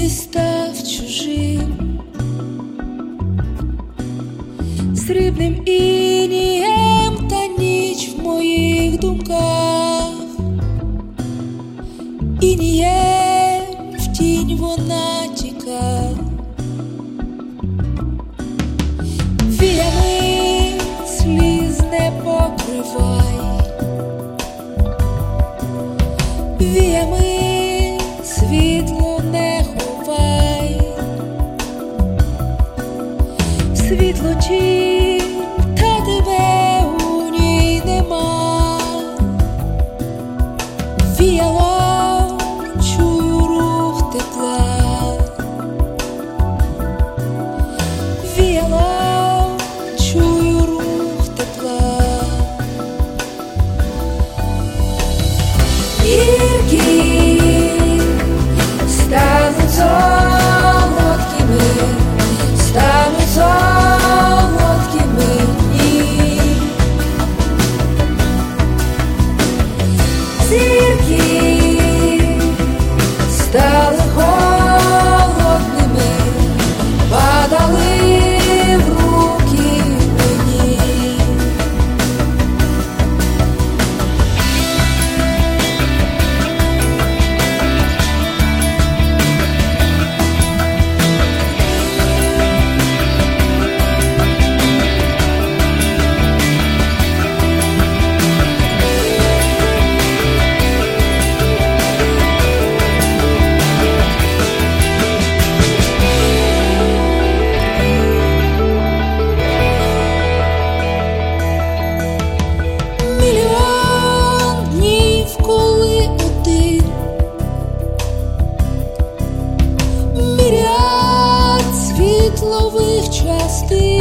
ти став чужим, срібним інієм та ніч в моїх думках, інієм в тінь вона тіка. Віями сліз не покривай, see be